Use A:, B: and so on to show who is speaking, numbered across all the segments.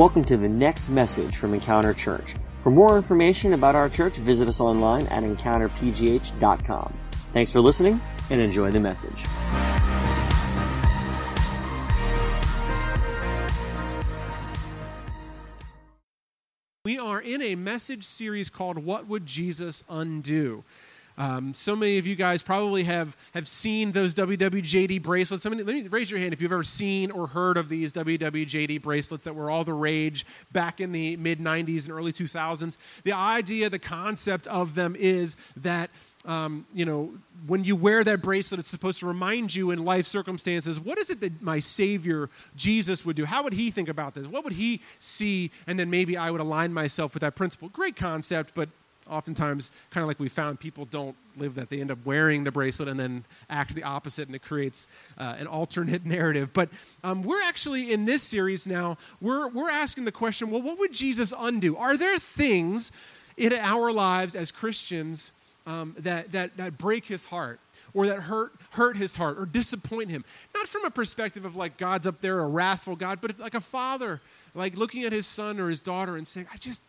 A: Welcome to the next message from Encounter Church. For more information about our church, visit us online at encounterpgh.com. Thanks for listening and enjoy the message.
B: We are in a message series called What Would Jesus Undo? Um, so many of you guys probably have, have seen those WWJD bracelets. Mean, let me raise your hand if you've ever seen or heard of these WWJD bracelets that were all the rage back in the mid 90s and early 2000s. The idea, the concept of them is that um, you know, when you wear that bracelet, it's supposed to remind you in life circumstances, what is it that my Savior Jesus would do? How would he think about this? What would he see? And then maybe I would align myself with that principle. Great concept, but oftentimes, kind of like we found, people don't live that. They end up wearing the bracelet and then act the opposite, and it creates uh, an alternate narrative. But um, we're actually in this series now, we're, we're asking the question well, what would Jesus undo? Are there things in our lives as Christians um, that, that, that break his heart? or that hurt hurt his heart or disappoint him not from a perspective of like god's up there a wrathful god but like a father like looking at his son or his daughter and saying i just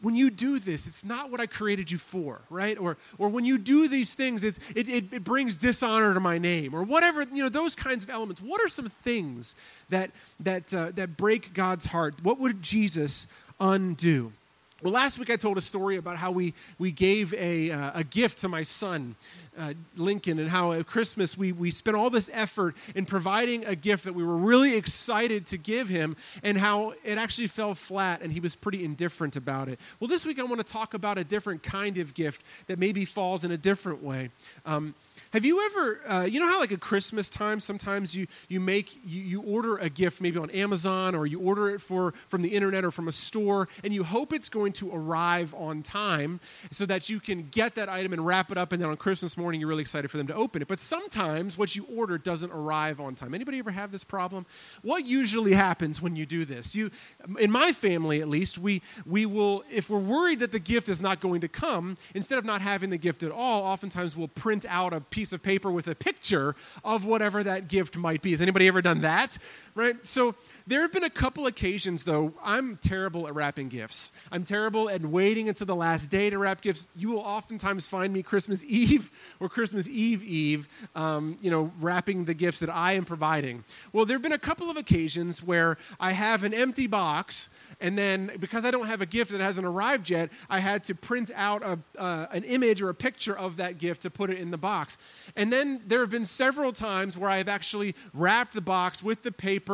B: when you do this, it's not what I created you for, right? Or, or when you do these things, it's, it, it, it, brings dishonor to my name, or whatever, you know, those kinds of elements. What are some things that, that, uh, that break God's heart? What would Jesus undo? Well, last week I told a story about how we, we gave a, uh, a gift to my son, uh, Lincoln, and how at Christmas we, we spent all this effort in providing a gift that we were really excited to give him, and how it actually fell flat and he was pretty indifferent about it. Well, this week I want to talk about a different kind of gift that maybe falls in a different way. Um, have you ever, uh, you know how like at Christmas time, sometimes you, you make, you, you order a gift maybe on Amazon or you order it for, from the internet or from a store and you hope it's going to arrive on time so that you can get that item and wrap it up and then on Christmas morning you're really excited for them to open it. But sometimes what you order doesn't arrive on time. Anybody ever have this problem? What usually happens when you do this? You, in my family at least, we, we will, if we're worried that the gift is not going to come, instead of not having the gift at all, oftentimes we'll print out a piece of paper with a picture of whatever that gift might be. Has anybody ever done that? Right? So there have been a couple occasions, though, I'm terrible at wrapping gifts. I'm terrible at waiting until the last day to wrap gifts. You will oftentimes find me Christmas Eve or Christmas Eve Eve, um, you know, wrapping the gifts that I am providing. Well, there have been a couple of occasions where I have an empty box and then because I don't have a gift that hasn't arrived yet, I had to print out a, uh, an image or a picture of that gift to put it in the box. And then there have been several times where I've actually wrapped the box with the paper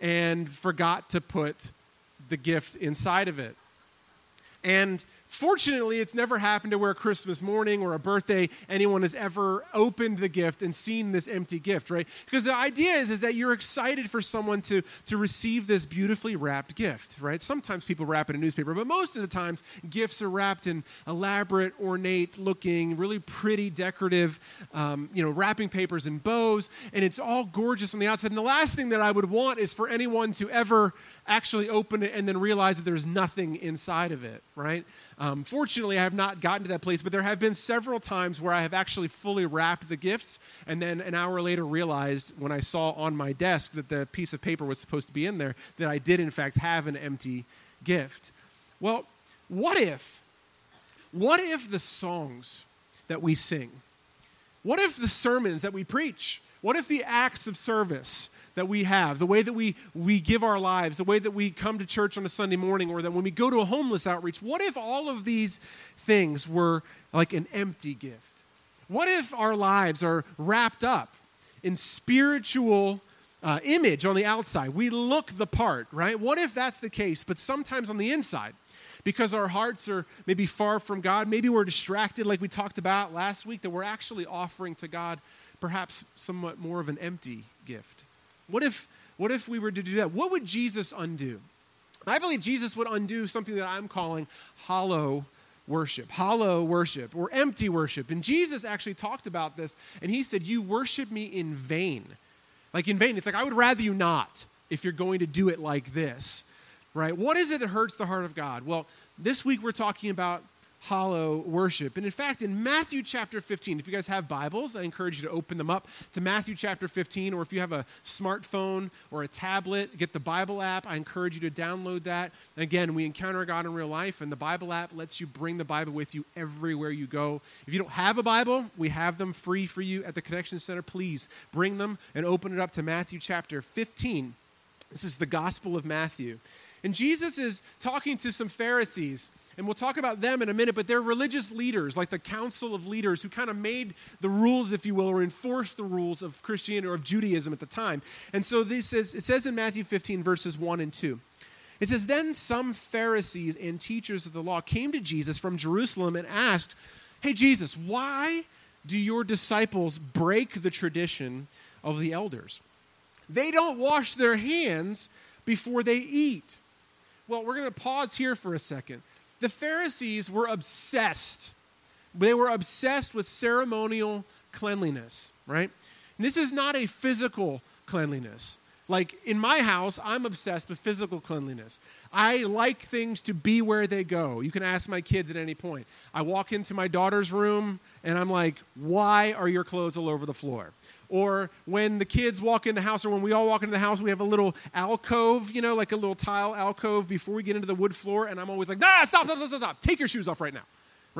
B: and forgot to put the gift inside of it. And Fortunately, it's never happened to where Christmas morning or a birthday anyone has ever opened the gift and seen this empty gift, right? Because the idea is, is that you're excited for someone to, to receive this beautifully wrapped gift, right? Sometimes people wrap it in a newspaper, but most of the times gifts are wrapped in elaborate, ornate looking, really pretty, decorative, um, you know, wrapping papers and bows, and it's all gorgeous on the outside. And the last thing that I would want is for anyone to ever actually open it and then realize that there's nothing inside of it, right? Um, fortunately, I have not gotten to that place, but there have been several times where I have actually fully wrapped the gifts and then an hour later realized when I saw on my desk that the piece of paper was supposed to be in there that I did, in fact, have an empty gift. Well, what if? What if the songs that we sing, what if the sermons that we preach, what if the acts of service that we have, the way that we, we give our lives, the way that we come to church on a Sunday morning, or that when we go to a homeless outreach, what if all of these things were like an empty gift? What if our lives are wrapped up in spiritual uh, image on the outside? We look the part, right? What if that's the case, but sometimes on the inside? Because our hearts are maybe far from God, maybe we're distracted, like we talked about last week, that we're actually offering to God perhaps somewhat more of an empty gift. What if, what if we were to do that? What would Jesus undo? I believe Jesus would undo something that I'm calling hollow worship, hollow worship, or empty worship. And Jesus actually talked about this, and he said, You worship me in vain. Like in vain. It's like, I would rather you not if you're going to do it like this, right? What is it that hurts the heart of God? Well, this week we're talking about hollow worship. And in fact, in Matthew chapter 15, if you guys have Bibles, I encourage you to open them up to Matthew chapter 15, or if you have a smartphone or a tablet, get the Bible app. I encourage you to download that. again, we encounter God in real life, and the Bible app lets you bring the Bible with you everywhere you go. If you don't have a Bible, we have them free for you at the Connection Center. Please bring them and open it up to Matthew chapter 15. This is the Gospel of Matthew. And Jesus is talking to some Pharisees and we'll talk about them in a minute, but they're religious leaders, like the council of leaders who kind of made the rules, if you will, or enforced the rules of Christianity or of Judaism at the time. And so this says, it says in Matthew 15, verses 1 and 2. It says, Then some Pharisees and teachers of the law came to Jesus from Jerusalem and asked, Hey, Jesus, why do your disciples break the tradition of the elders? They don't wash their hands before they eat. Well, we're going to pause here for a second the Pharisees were obsessed. They were obsessed with ceremonial cleanliness, right? And this is not a physical cleanliness. Like in my house, I'm obsessed with physical cleanliness. I like things to be where they go. You can ask my kids at any point. I walk into my daughter's room and I'm like, why are your clothes all over the floor? Or when the kids walk in the house, or when we all walk into the house, we have a little alcove, you know, like a little tile alcove before we get into the wood floor. And I'm always like, nah, stop, stop, stop, stop. stop. Take your shoes off right now.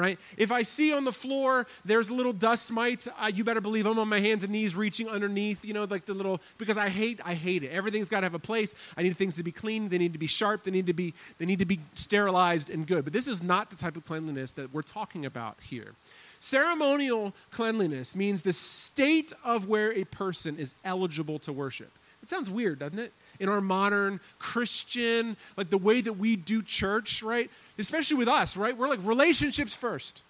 B: Right? If I see on the floor there's a little dust mites, uh, you better believe I'm on my hands and knees reaching underneath, you know, like the little because I hate I hate it. Everything's got to have a place. I need things to be clean, they need to be sharp, they need to be they need to be sterilized and good. But this is not the type of cleanliness that we're talking about here. Ceremonial cleanliness means the state of where a person is eligible to worship. It sounds weird, doesn't it? In our modern Christian, like the way that we do church, right? Especially with us, right? We're like relationships first.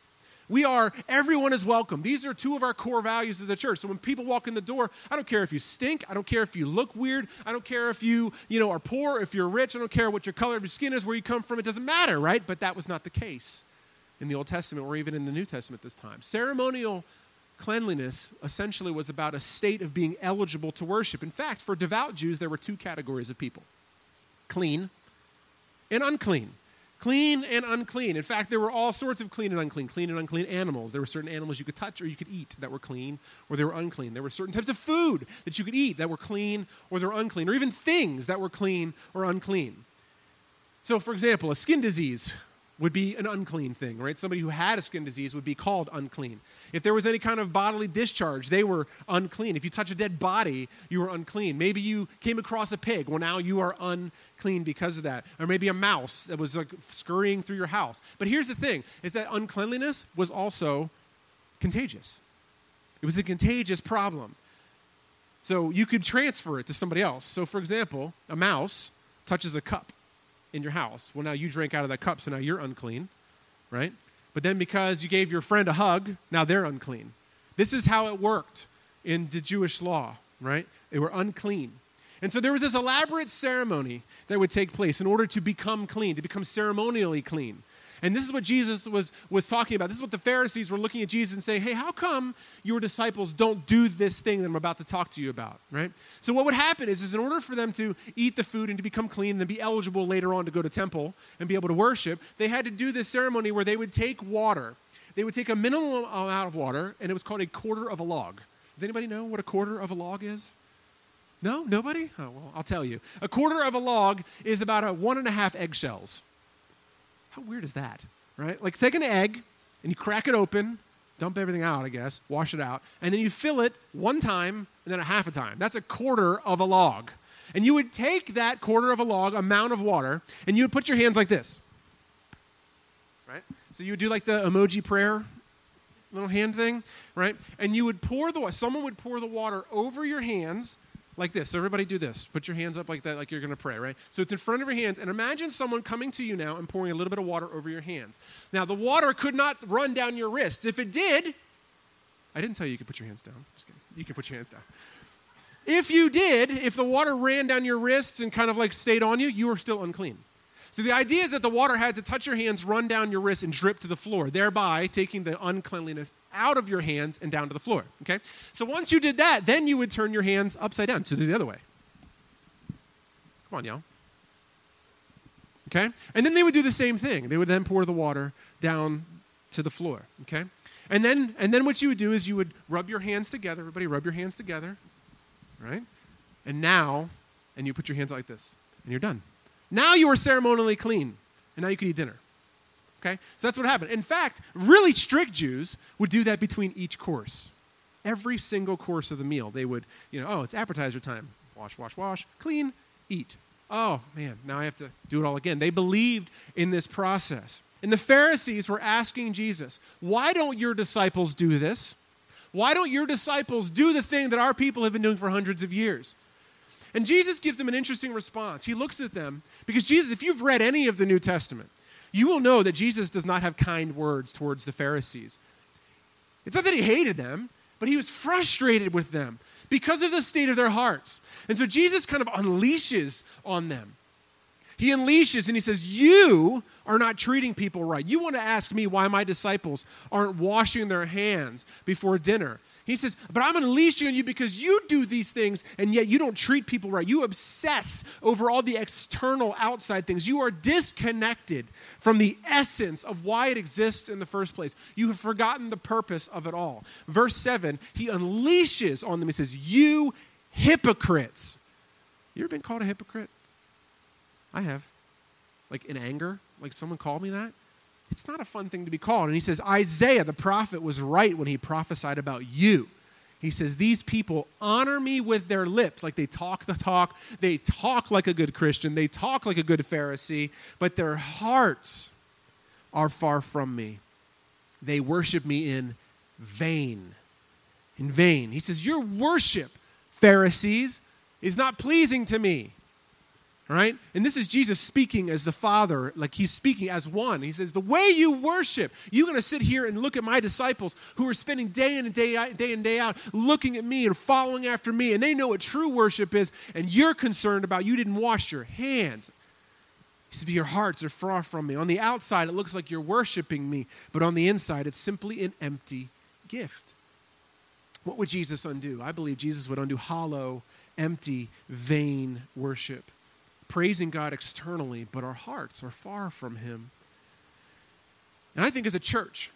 B: We are, everyone is welcome. These are two of our core values as a church. So when people walk in the door, I don't care if you stink. I don't care if you look weird. I don't care if you, you know, are poor, if you're rich. I don't care what your color of your skin is, where you come from. It doesn't matter, right? But that was not the case in the Old Testament or even in the New Testament this time. Ceremonial cleanliness essentially was about a state of being eligible to worship. In fact, for devout Jews, there were two categories of people clean and unclean. Clean and unclean. In fact, there were all sorts of clean and unclean. Clean and unclean animals. There were certain animals you could touch or you could eat that were clean or they were unclean. There were certain types of food that you could eat that were clean or they were unclean, or even things that were clean or unclean. So, for example, a skin disease would be an unclean thing, right? Somebody who had a skin disease would be called unclean. If there was any kind of bodily discharge, they were unclean. If you touch a dead body, you were unclean. Maybe you came across a pig. Well, now you are unclean because of that. Or maybe a mouse that was like scurrying through your house. But here's the thing is that uncleanliness was also contagious. It was a contagious problem. So you could transfer it to somebody else. So for example, a mouse touches a cup in your house. Well, now you drank out of that cup, so now you're unclean, right? But then because you gave your friend a hug, now they're unclean. This is how it worked in the Jewish law, right? They were unclean. And so there was this elaborate ceremony that would take place in order to become clean, to become ceremonially clean. And this is what Jesus was, was talking about. This is what the Pharisees were looking at Jesus and saying, hey, how come your disciples don't do this thing that I'm about to talk to you about, right? So what would happen is, is in order for them to eat the food and to become clean and be eligible later on to go to temple and be able to worship, they had to do this ceremony where they would take water. They would take a minimum amount of water, and it was called a quarter of a log. Does anybody know what a quarter of a log is? No? Nobody? Oh, well, I'll tell you. A quarter of a log is about a one and a half eggshells. How weird is that? Right? Like take an egg and you crack it open, dump everything out, I guess, wash it out, and then you fill it one time and then a half a time. That's a quarter of a log. And you would take that quarter of a log amount of water and you would put your hands like this. Right? So you would do like the emoji prayer little hand thing, right? And you would pour the someone would pour the water over your hands like this. So everybody do this. Put your hands up like that, like you're going to pray, right? So it's in front of your hands. And imagine someone coming to you now and pouring a little bit of water over your hands. Now, the water could not run down your wrists. If it did, I didn't tell you you could put your hands down. Just kidding. You can put your hands down. If you did, if the water ran down your wrists and kind of like stayed on you, you were still unclean. So the idea is that the water had to touch your hands, run down your wrists, and drip to the floor, thereby taking the uncleanliness out of your hands and down to the floor. Okay? So once you did that, then you would turn your hands upside down to do the other way. Come on, y'all. Okay? And then they would do the same thing. They would then pour the water down to the floor, okay? And then, and then what you would do is you would rub your hands together. Everybody rub your hands together, right? And now, and you put your hands like this, and you're done. Now you are ceremonially clean, and now you can eat dinner. Okay? So that's what happened. In fact, really strict Jews would do that between each course. Every single course of the meal, they would, you know, oh, it's appetizer time. Wash, wash, wash, clean, eat. Oh, man, now I have to do it all again. They believed in this process. And the Pharisees were asking Jesus, why don't your disciples do this? Why don't your disciples do the thing that our people have been doing for hundreds of years? And Jesus gives them an interesting response. He looks at them because Jesus, if you've read any of the New Testament, you will know that Jesus does not have kind words towards the Pharisees. It's not that he hated them, but he was frustrated with them because of the state of their hearts. And so Jesus kind of unleashes on them. He unleashes and he says, You are not treating people right. You want to ask me why my disciples aren't washing their hands before dinner. He says, But I'm unleashing on you because you do these things and yet you don't treat people right. You obsess over all the external outside things. You are disconnected from the essence of why it exists in the first place. You have forgotten the purpose of it all. Verse 7, he unleashes on them. He says, You hypocrites. You ever been called a hypocrite? I have. Like in anger, like someone called me that. It's not a fun thing to be called. And he says, Isaiah, the prophet, was right when he prophesied about you. He says, These people honor me with their lips. Like they talk the talk, they talk like a good Christian, they talk like a good Pharisee, but their hearts are far from me. They worship me in vain. In vain. He says, Your worship, Pharisees, is not pleasing to me. Right? And this is Jesus speaking as the Father, like he's speaking as one. He says, The way you worship, you're going to sit here and look at my disciples who are spending day in and day out, day in day out looking at me and following after me, and they know what true worship is, and you're concerned about you didn't wash your hands. He said, Your hearts are far from me. On the outside, it looks like you're worshiping me, but on the inside, it's simply an empty gift. What would Jesus undo? I believe Jesus would undo hollow, empty, vain worship praising God externally, but our hearts are far from Him. And I think as a church,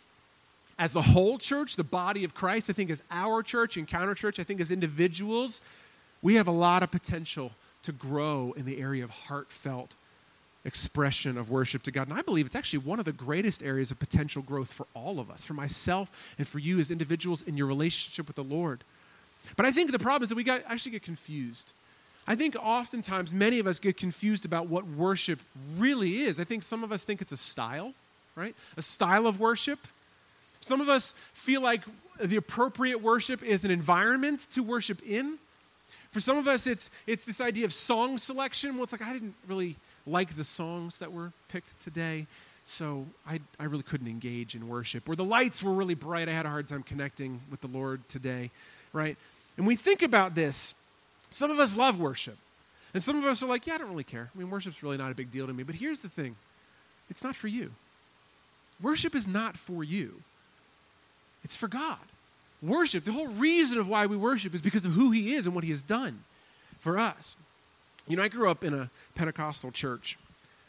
B: as the whole church, the body of Christ, I think as our church, Encounter Church, I think as individuals, we have a lot of potential to grow in the area of heartfelt expression of worship to God. And I believe it's actually one of the greatest areas of potential growth for all of us, for myself and for you as individuals in your relationship with the Lord. But I think the problem is that we got, actually get confused. I think oftentimes many of us get confused about what worship really is. I think some of us think it's a style, right? A style of worship. Some of us feel like the appropriate worship is an environment to worship in. For some of us, it's, it's this idea of song selection. Well, it's like, I didn't really like the songs that were picked today, so I, I really couldn't engage in worship. Or the lights were really bright. I had a hard time connecting with the Lord today, right? And we think about this some of us love worship. And some of us are like, yeah, I don't really care. I mean, worship's really not a big deal to me. But here's the thing it's not for you. Worship is not for you, it's for God. Worship, the whole reason of why we worship is because of who He is and what He has done for us. You know, I grew up in a Pentecostal church.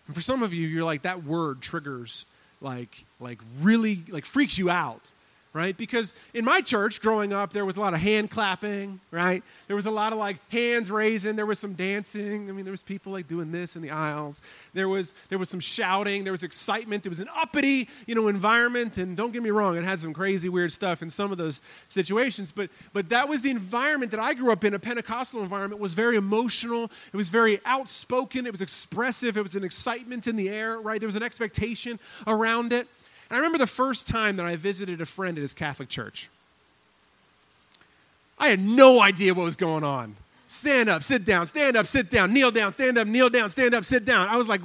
B: And for some of you, you're like, that word triggers, like, like really, like freaks you out right? Because in my church growing up, there was a lot of hand clapping, right? There was a lot of like hands raising. There was some dancing. I mean, there was people like doing this in the aisles. There was there was some shouting. There was excitement. It was an uppity, you know, environment. And don't get me wrong, it had some crazy weird stuff in some of those situations. But but that was the environment that I grew up in. A Pentecostal environment was very emotional. It was very outspoken. It was expressive. It was an excitement in the air, right? There was an expectation around it. And I remember the first time that I visited a friend at his Catholic church. I had no idea what was going on. Stand up, sit down, stand up, sit down, kneel down, stand up, kneel down, stand up, sit down. I was like,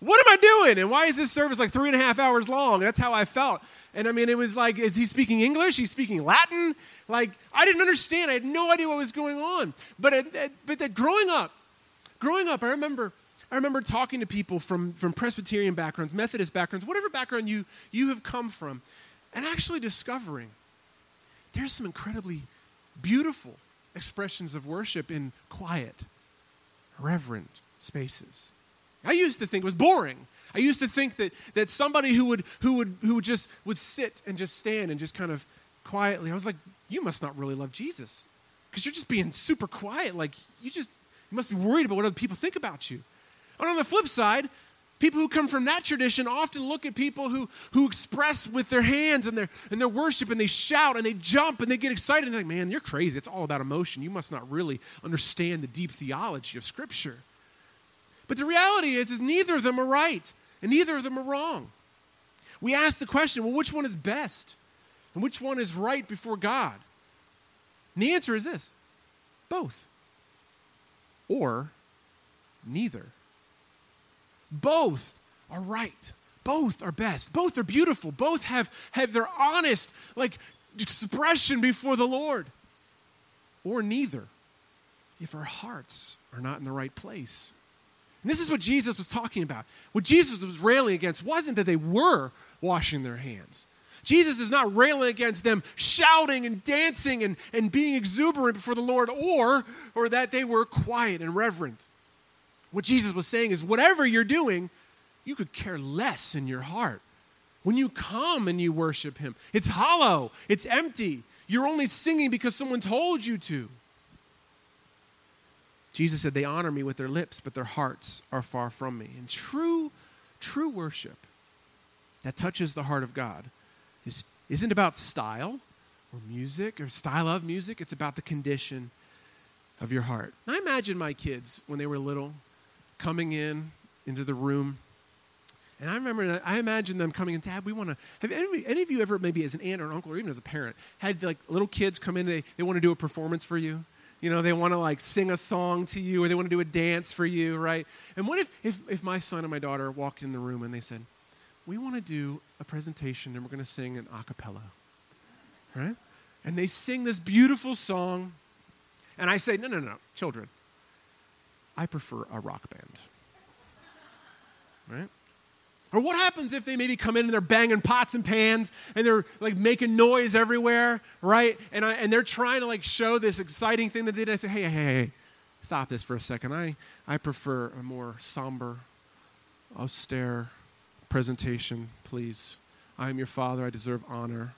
B: what am I doing? And why is this service like three and a half hours long? That's how I felt. And I mean, it was like, is he speaking English? He's speaking Latin? Like, I didn't understand. I had no idea what was going on. But, it, but that growing up, growing up, I remember I remember talking to people from, from Presbyterian backgrounds, Methodist backgrounds, whatever background you, you have come from, and actually discovering there's some incredibly beautiful expressions of worship in quiet, reverent spaces. I used to think it was boring. I used to think that, that somebody who would, who, would, who would just would sit and just stand and just kind of quietly, I was like, you must not really love Jesus because you're just being super quiet. Like, you just you must be worried about what other people think about you. And on the flip side, people who come from that tradition often look at people who, who express with their hands and their, and their worship and they shout and they jump and they get excited and they're like, man, you're crazy. It's all about emotion. You must not really understand the deep theology of Scripture. But the reality is, is neither of them are right and neither of them are wrong. We ask the question, well, which one is best? And which one is right before God? And the answer is this both. Or neither. Both are right. Both are best. Both are beautiful. Both have, have their honest, like, expression before the Lord. Or neither, if our hearts are not in the right place. And this is what Jesus was talking about. What Jesus was railing against wasn't that they were washing their hands. Jesus is not railing against them shouting and dancing and, and being exuberant before the Lord or, or that they were quiet and reverent. What Jesus was saying is, whatever you're doing, you could care less in your heart. When you come and you worship Him, it's hollow, it's empty. You're only singing because someone told you to. Jesus said, They honor me with their lips, but their hearts are far from me. And true, true worship that touches the heart of God is, isn't about style or music or style of music, it's about the condition of your heart. I imagine my kids when they were little coming in into the room. And I remember, I imagine them coming in, Dad, we want to. Have any, any of you ever, maybe as an aunt or an uncle or even as a parent, had like little kids come in, they, they want to do a performance for you? You know, they want to like sing a song to you or they want to do a dance for you, right? And what if, if, if my son and my daughter walked in the room and they said, We want to do a presentation and we're going to sing an a right? And they sing this beautiful song. And I say, No, no, no, children, I prefer a rock band. Right? Or what happens if they maybe come in and they're banging pots and pans and they're like making noise everywhere, right? And, I, and they're trying to like show this exciting thing that they did. I say, hey, hey, hey, stop this for a second. I, I prefer a more somber, austere presentation, please. I am your father. I deserve honor.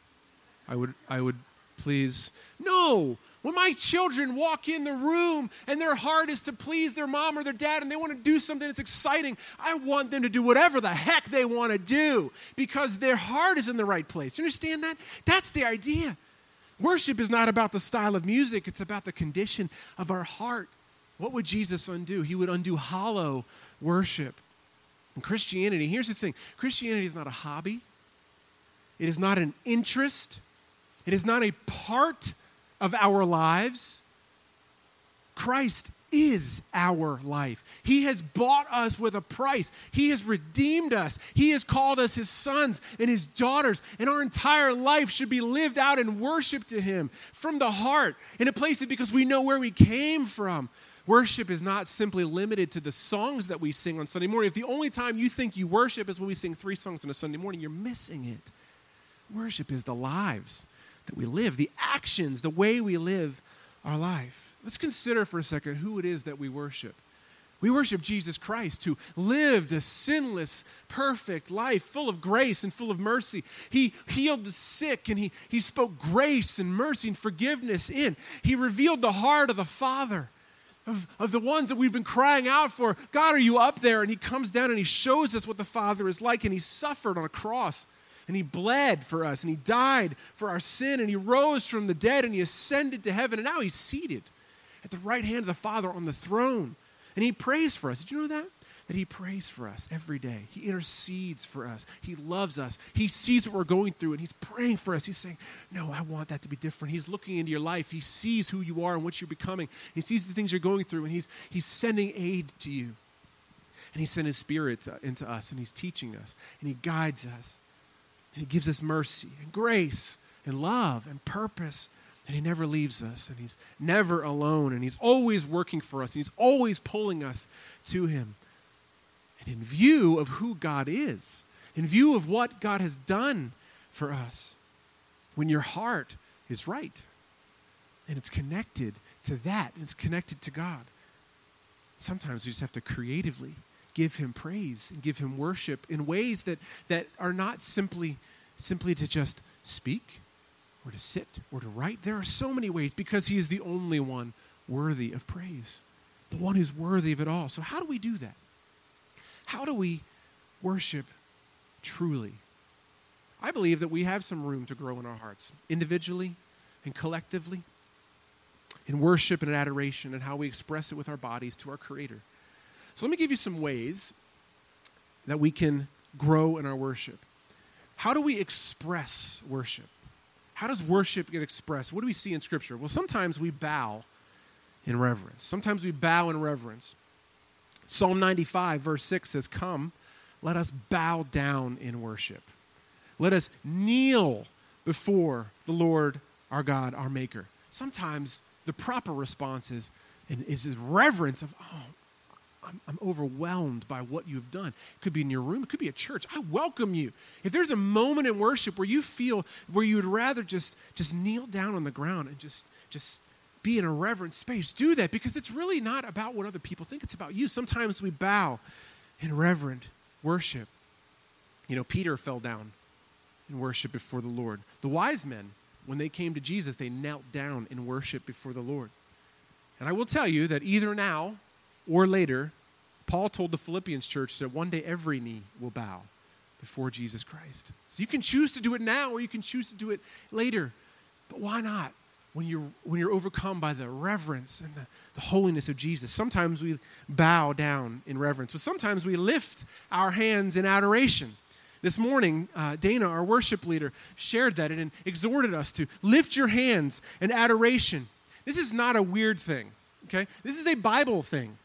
B: I would, I would please. No, when my children walk in the room and their heart is to please their mom or their dad and they want to do something that's exciting, I want them to do whatever the heck they want to do because their heart is in the right place. Do you understand that? That's the idea. Worship is not about the style of music, it's about the condition of our heart. What would Jesus undo? He would undo hollow worship. And Christianity, here's the thing Christianity is not a hobby, it is not an interest, it is not a part of our lives. Christ is our life. He has bought us with a price. He has redeemed us. He has called us his sons and his daughters. And our entire life should be lived out in worship to him from the heart in a place that because we know where we came from. Worship is not simply limited to the songs that we sing on Sunday morning. If the only time you think you worship is when we sing three songs on a Sunday morning, you're missing it. Worship is the lives that we live, the actions, the way we live our life. Let's consider for a second who it is that we worship. We worship Jesus Christ, who lived a sinless, perfect life, full of grace and full of mercy. He healed the sick and he, he spoke grace and mercy and forgiveness in. He revealed the heart of the Father, of, of the ones that we've been crying out for. God, are you up there? And he comes down and he shows us what the Father is like, and he suffered on a cross and he bled for us and he died for our sin and he rose from the dead and he ascended to heaven and now he's seated at the right hand of the Father on the throne and he prays for us. Did you know that? That he prays for us every day. He intercedes for us. He loves us. He sees what we're going through and he's praying for us. He's saying, No, I want that to be different. He's looking into your life. He sees who you are and what you're becoming. He sees the things you're going through and he's, he's sending aid to you. And he sent his spirit into us and he's teaching us and he guides us. And He gives us mercy and grace and love and purpose. And He never leaves us. And He's never alone. And He's always working for us. And He's always pulling us to Him. And in view of who God is, in view of what God has done for us, when your heart is right and it's connected to that, and it's connected to God, sometimes we just have to creatively give him praise and give him worship in ways that, that are not simply simply to just speak or to sit or to write. There are so many ways because he is the only one worthy of praise, the one who's worthy of it all. So, how do we do that? How do we worship truly? I believe that we have some room to grow in our hearts, individually and collectively, in worship and adoration, and how we express it with our bodies to our Creator. So, let me give you some ways that we can grow in our worship. How do we express worship? How does worship get expressed? What do we see in Scripture? Well, sometimes we bow in reverence. Sometimes we bow in reverence. Psalm 95, verse 6 says, Come, let us bow down in worship. Let us kneel before the Lord our God, our Maker. Sometimes the proper response is, is reverence of, oh, I'm, I'm, overwhelmed by what you've done. It could be in your room, it could be a church. I welcome you. If there's a moment in worship where you feel where you would rather just just kneel down on the ground and just just be in a reverent space, do that because it's really not about what other people think. It's about you. Sometimes we bow in reverent worship. You know, Peter fell down in worship before the Lord. The wise men, when they came to Jesus, they knelt down in worship before the Lord. And I will tell you that either now or later, Paul told the Philippians church that one day every knee will bow before Jesus Christ. So you can choose to do it now or you can choose to do it later. But why not? When you're, when you're overcome by the reverence and the, the holiness of Jesus. Sometimes we bow down in reverence, but sometimes we lift our hands in adoration. This morning, uh, Dana, our worship leader, shared that and exhorted us to lift your hands in adoration. This is not a weird thing, okay? This is a Bible thing.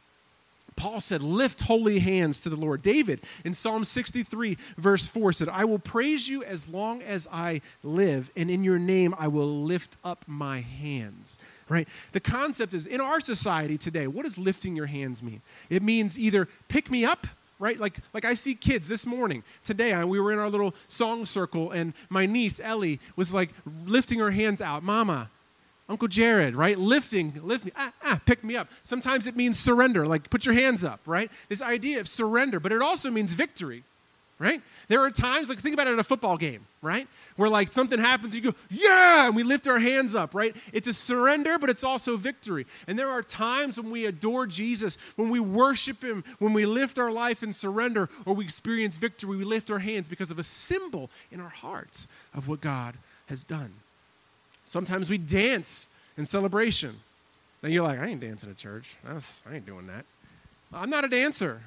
B: Paul said, Lift holy hands to the Lord. David in Psalm 63, verse 4 said, I will praise you as long as I live, and in your name I will lift up my hands. Right? The concept is in our society today, what does lifting your hands mean? It means either pick me up right? Like, like I see kids this morning, today, we were in our little song circle, and my niece, Ellie, was like lifting her hands out. Mama, Uncle Jared, right? Lifting, lift me, ah, ah, pick me up. Sometimes it means surrender, like put your hands up, right? This idea of surrender, but it also means victory, right? There are times, like think about it at a football game, right? Where like something happens, you go, yeah, and we lift our hands up, right? It's a surrender, but it's also victory. And there are times when we adore Jesus, when we worship Him, when we lift our life in surrender, or we experience victory, we lift our hands because of a symbol in our hearts of what God has done. Sometimes we dance in celebration. Now you're like, I ain't dancing at church. I ain't doing that. I'm not a dancer,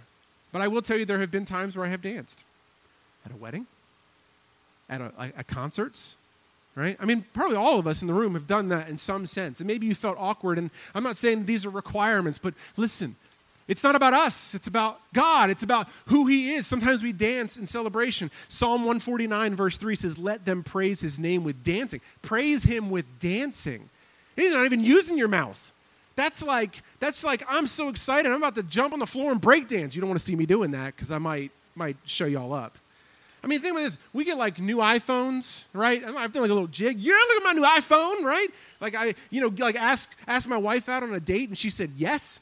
B: but I will tell you there have been times where I have danced at a wedding, at, a, at concerts, right? I mean, probably all of us in the room have done that in some sense. And maybe you felt awkward. And I'm not saying these are requirements, but listen, it's not about us, it's about God. It's about who He is. Sometimes we dance in celebration. Psalm 149, verse 3 says, Let them praise His name with dancing. Praise Him with dancing. He's not even using your mouth. That's like, that's like, I'm so excited. I'm about to jump on the floor and break dance. You don't want to see me doing that because I might, might show y'all up. I mean, think about this. We get like new iPhones, right? I've done like a little jig. Yeah, look at my new iPhone, right? Like I, you know, like ask ask my wife out on a date, and she said yes.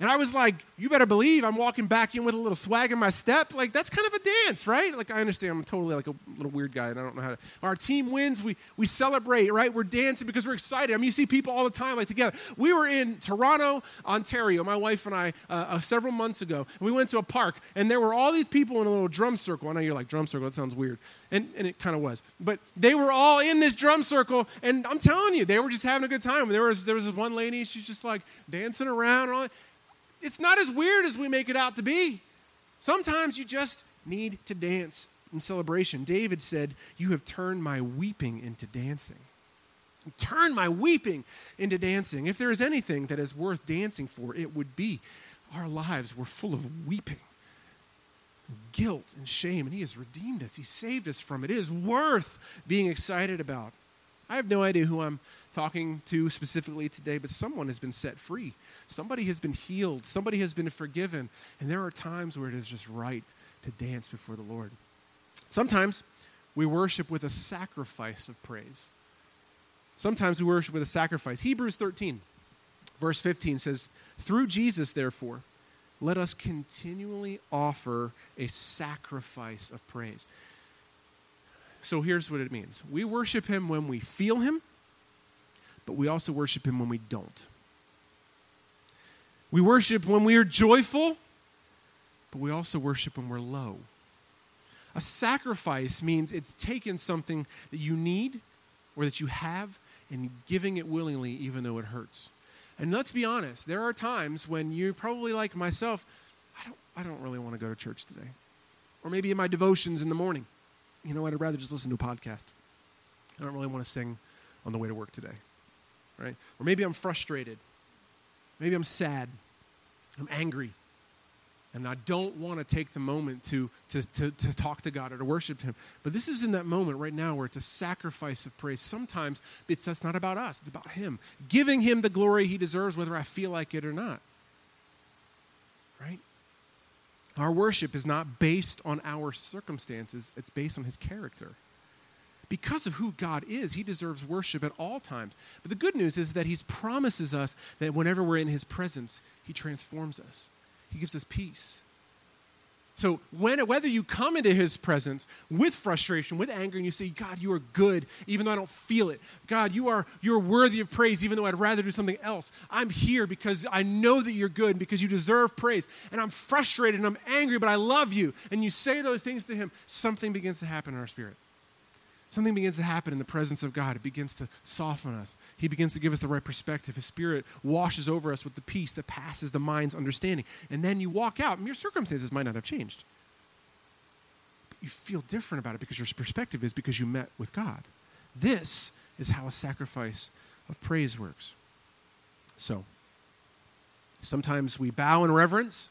B: And I was like, you better believe I'm walking back in with a little swag in my step. Like, that's kind of a dance, right? Like, I understand I'm totally like a little weird guy and I don't know how to. Our team wins, we, we celebrate, right? We're dancing because we're excited. I mean, you see people all the time, like together. We were in Toronto, Ontario, my wife and I, uh, uh, several months ago. We went to a park and there were all these people in a little drum circle. I know you're like, drum circle, that sounds weird. And, and it kind of was. But they were all in this drum circle and I'm telling you, they were just having a good time. There was, there was one lady, she's just like dancing around and all that it's not as weird as we make it out to be. Sometimes you just need to dance in celebration. David said, You have turned my weeping into dancing. Turn my weeping into dancing. If there is anything that is worth dancing for, it would be our lives were full of weeping, guilt, and shame, and He has redeemed us. He saved us from it. It is worth being excited about. I have no idea who I'm talking to specifically today, but someone has been set free. Somebody has been healed. Somebody has been forgiven. And there are times where it is just right to dance before the Lord. Sometimes we worship with a sacrifice of praise. Sometimes we worship with a sacrifice. Hebrews 13, verse 15 says, Through Jesus, therefore, let us continually offer a sacrifice of praise. So here's what it means we worship Him when we feel Him, but we also worship Him when we don't. We worship when we are joyful, but we also worship when we're low. A sacrifice means it's taken something that you need or that you have and giving it willingly, even though it hurts. And let's be honest, there are times when you probably like myself, I don't, I don't really want to go to church today. Or maybe in my devotions in the morning. You know what? I'd rather just listen to a podcast. I don't really want to sing on the way to work today. Right? Or maybe I'm frustrated. Maybe I'm sad. I'm angry. And I don't want to take the moment to, to, to, to, talk to God or to worship Him. But this is in that moment right now where it's a sacrifice of praise. Sometimes it's, that's not about us, it's about Him. Giving Him the glory He deserves, whether I feel like it or not. Right? Our worship is not based on our circumstances, it's based on His character. Because of who God is, He deserves worship at all times. But the good news is that He promises us that whenever we're in His presence, He transforms us. He gives us peace. So when, whether you come into his presence with frustration, with anger, and you say, God, you are good, even though I don't feel it. God, you are you're worthy of praise, even though I'd rather do something else. I'm here because I know that you're good, because you deserve praise. And I'm frustrated and I'm angry, but I love you. And you say those things to him, something begins to happen in our spirit something begins to happen in the presence of God. It begins to soften us. He begins to give us the right perspective. His spirit washes over us with the peace that passes the mind's understanding. And then you walk out, and your circumstances might not have changed. But you feel different about it because your perspective is because you met with God. This is how a sacrifice of praise works. So, sometimes we bow in reverence,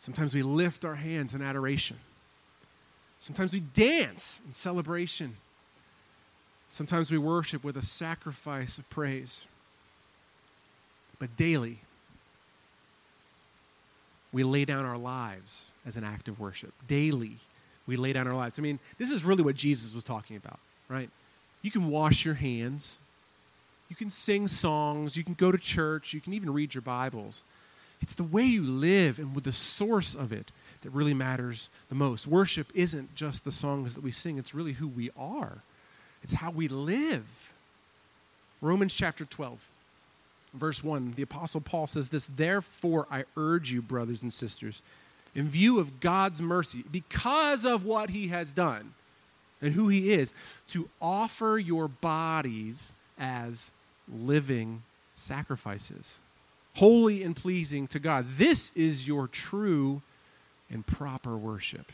B: sometimes we lift our hands in adoration. Sometimes we dance in celebration. Sometimes we worship with a sacrifice of praise. But daily, we lay down our lives as an act of worship. Daily, we lay down our lives. I mean, this is really what Jesus was talking about, right? You can wash your hands, you can sing songs, you can go to church, you can even read your Bibles. It's the way you live and with the source of it that really matters the most. Worship isn't just the songs that we sing, it's really who we are, it's how we live. Romans chapter 12, verse 1, the Apostle Paul says this Therefore, I urge you, brothers and sisters, in view of God's mercy, because of what he has done and who he is, to offer your bodies as living sacrifices, holy and pleasing to God. This is your true and proper worship.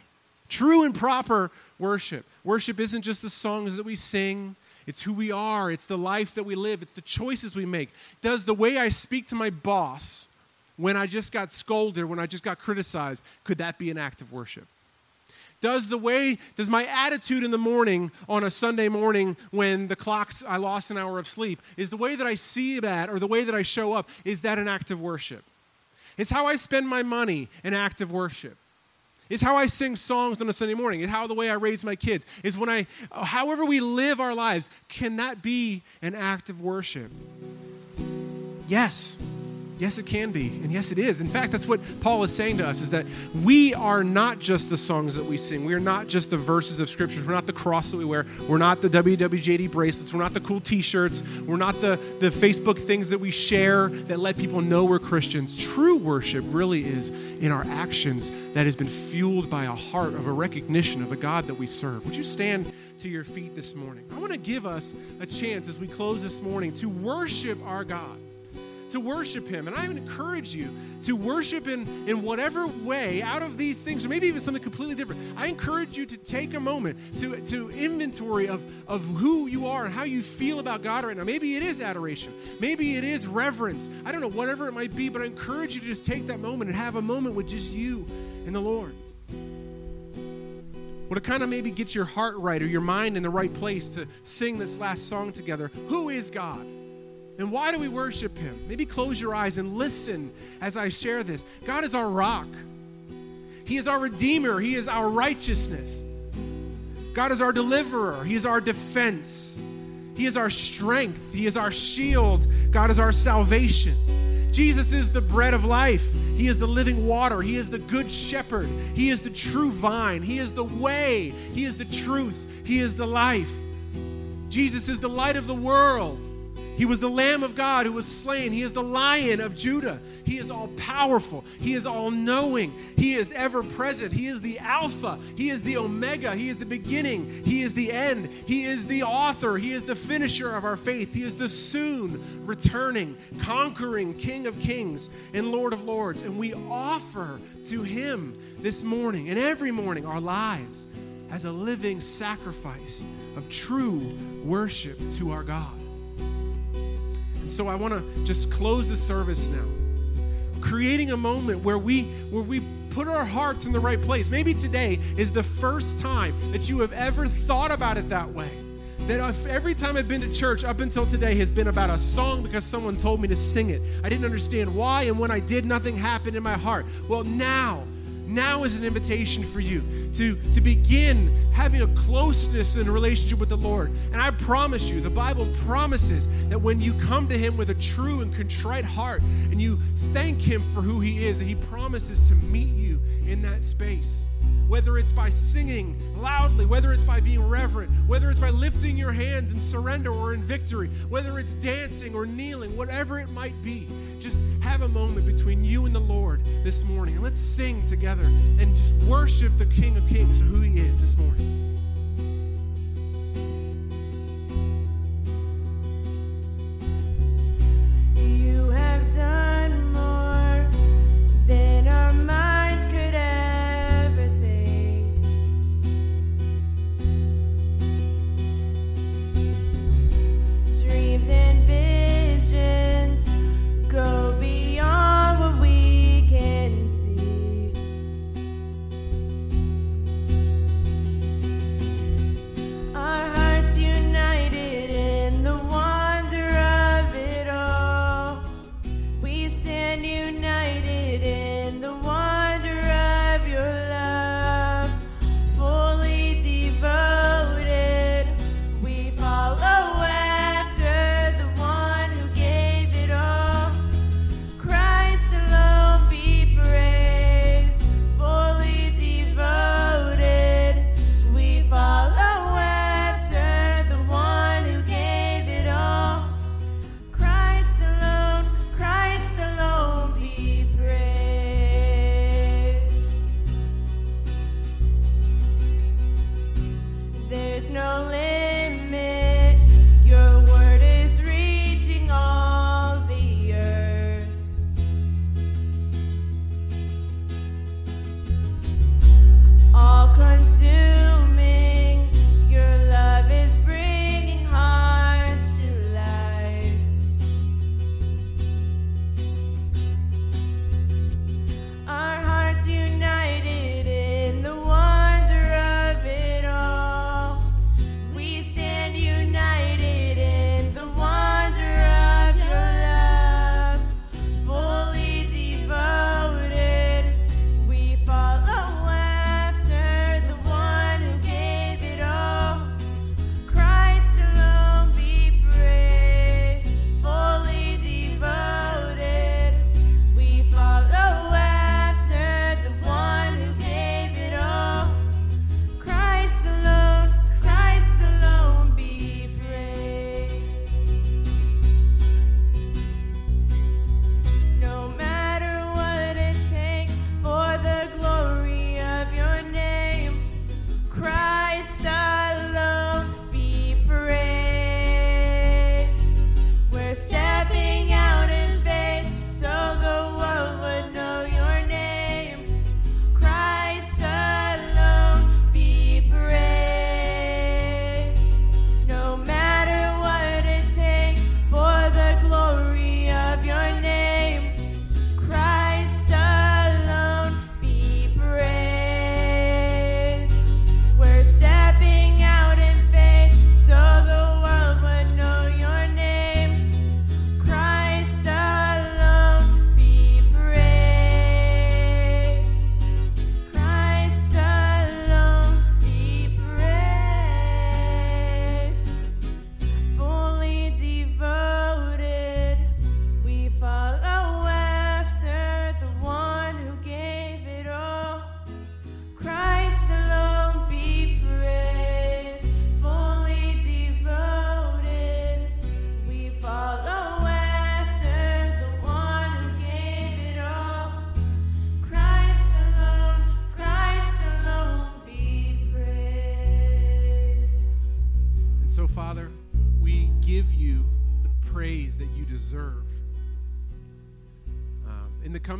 B: True and proper worship. Worship isn't just the songs that we sing, it's who we are, it's the life that we live, it's the choices we make. Does the way I speak to my boss when I just got scolded, when I just got criticized, could that be an act of worship? Does the way, does my attitude in the morning on a Sunday morning when the clocks, I lost an hour of sleep, is the way that I see that or the way that I show up, is that an act of worship? Is how I spend my money an act of worship? Is how I sing songs on a Sunday morning. Is how the way I raise my kids. Is when I, however we live our lives, can that be an act of worship? Yes. Yes, it can be. And yes, it is. In fact, that's what Paul is saying to us is that we are not just the songs that we sing. We are not just the verses of scriptures. We're not the cross that we wear. We're not the WWJD bracelets. We're not the cool t shirts. We're not the, the Facebook things that we share that let people know we're Christians. True worship really is in our actions that has been fueled by a heart of a recognition of the God that we serve. Would you stand to your feet this morning? I want to give us a chance as we close this morning to worship our God to worship Him. And I encourage you to worship in, in whatever way out of these things, or maybe even something completely different. I encourage you to take a moment to, to inventory of, of who you are and how you feel about God right now. Maybe it is adoration, maybe it is reverence. I don't know, whatever it might be, but I encourage you to just take that moment and have a moment with just you and the Lord. Would it kind of maybe get your heart right or your mind in the right place to sing this last song together? Who is God? And why do we worship Him? Maybe close your eyes and listen as I share this. God is our rock, He is our Redeemer, He is our righteousness. God is our deliverer, He is our defense, He is our strength, He is our shield, God is our salvation. Jesus is the bread of life. He is the living water. He is the good shepherd. He is the true vine. He is the way. He is the truth. He is the life. Jesus is the light of the world. He was the Lamb of God who was slain. He is the Lion of Judah. He is all powerful. He is all knowing. He is ever present. He is the Alpha. He is the Omega. He is the beginning. He is the end. He is the author. He is the finisher of our faith. He is the soon returning, conquering King of Kings and Lord of Lords. And we offer to Him this morning and every morning our lives as a living sacrifice of true worship to our God. So I want to just close the service now, creating a moment where we where we put our hearts in the right place. Maybe today is the first time that you have ever thought about it that way. That every time I've been to church up until today has been about a song because someone told me to sing it. I didn't understand why, and when I did, nothing happened in my heart. Well, now now is an invitation for you to, to begin having a closeness and relationship with the Lord. And I promise you, the Bible promises that when you come to Him with a true and contrite heart and you thank Him for who He is, that He promises to meet you in that space whether it's by singing loudly, whether it's by being reverent, whether it's by lifting your hands in surrender or in victory, whether it's dancing or kneeling, whatever it might be. Just have a moment between you and the Lord this morning. And let's sing together and just worship the King of Kings who He is this morning.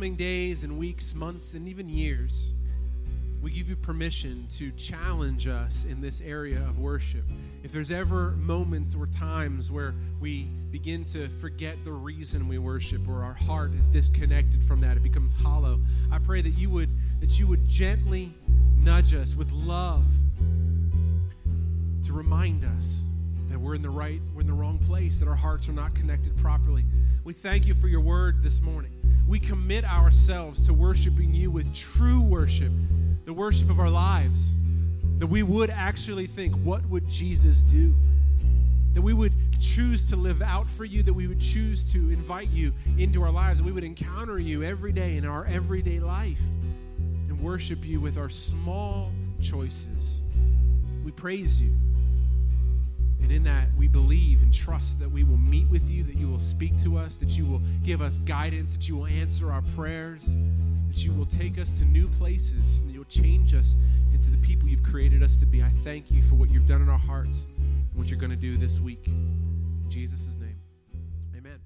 B: Coming days and weeks, months, and even years, we give you permission to challenge us in this area of worship. If there's ever moments or times where we begin to forget the reason we worship or our heart is disconnected from that, it becomes hollow. I pray that you would that you would gently nudge us with love to remind us that we're in the right, we're in the wrong place, that our hearts are not connected properly. We thank you for your word this morning. We commit ourselves to worshiping you with true worship, the worship of our lives. That we would actually think, what would Jesus do? That we would choose to live out for you, that we would choose to invite you into our lives, that we would encounter you every day in our everyday life and worship you with our small choices. We praise you. And in that, we believe and trust that we will meet with you, that you will speak to us, that you will give us guidance, that you will answer our prayers, that you will take us to new places, and you'll change us into the people you've created us to be. I thank you for what you've done in our hearts and what you're going to do this week. In Jesus' name, amen.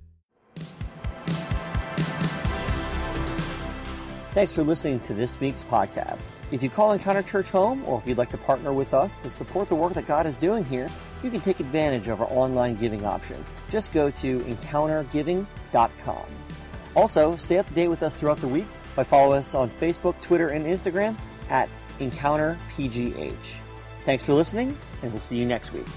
A: Thanks for listening to this week's podcast. If you call Encounter Church home, or if you'd like to partner with us to support the work that God is doing here, you can take advantage of our online giving option. Just go to encountergiving.com. Also, stay up to date with us throughout the week by following us on Facebook, Twitter, and Instagram at EncounterPGH. Thanks for listening, and we'll see you next week.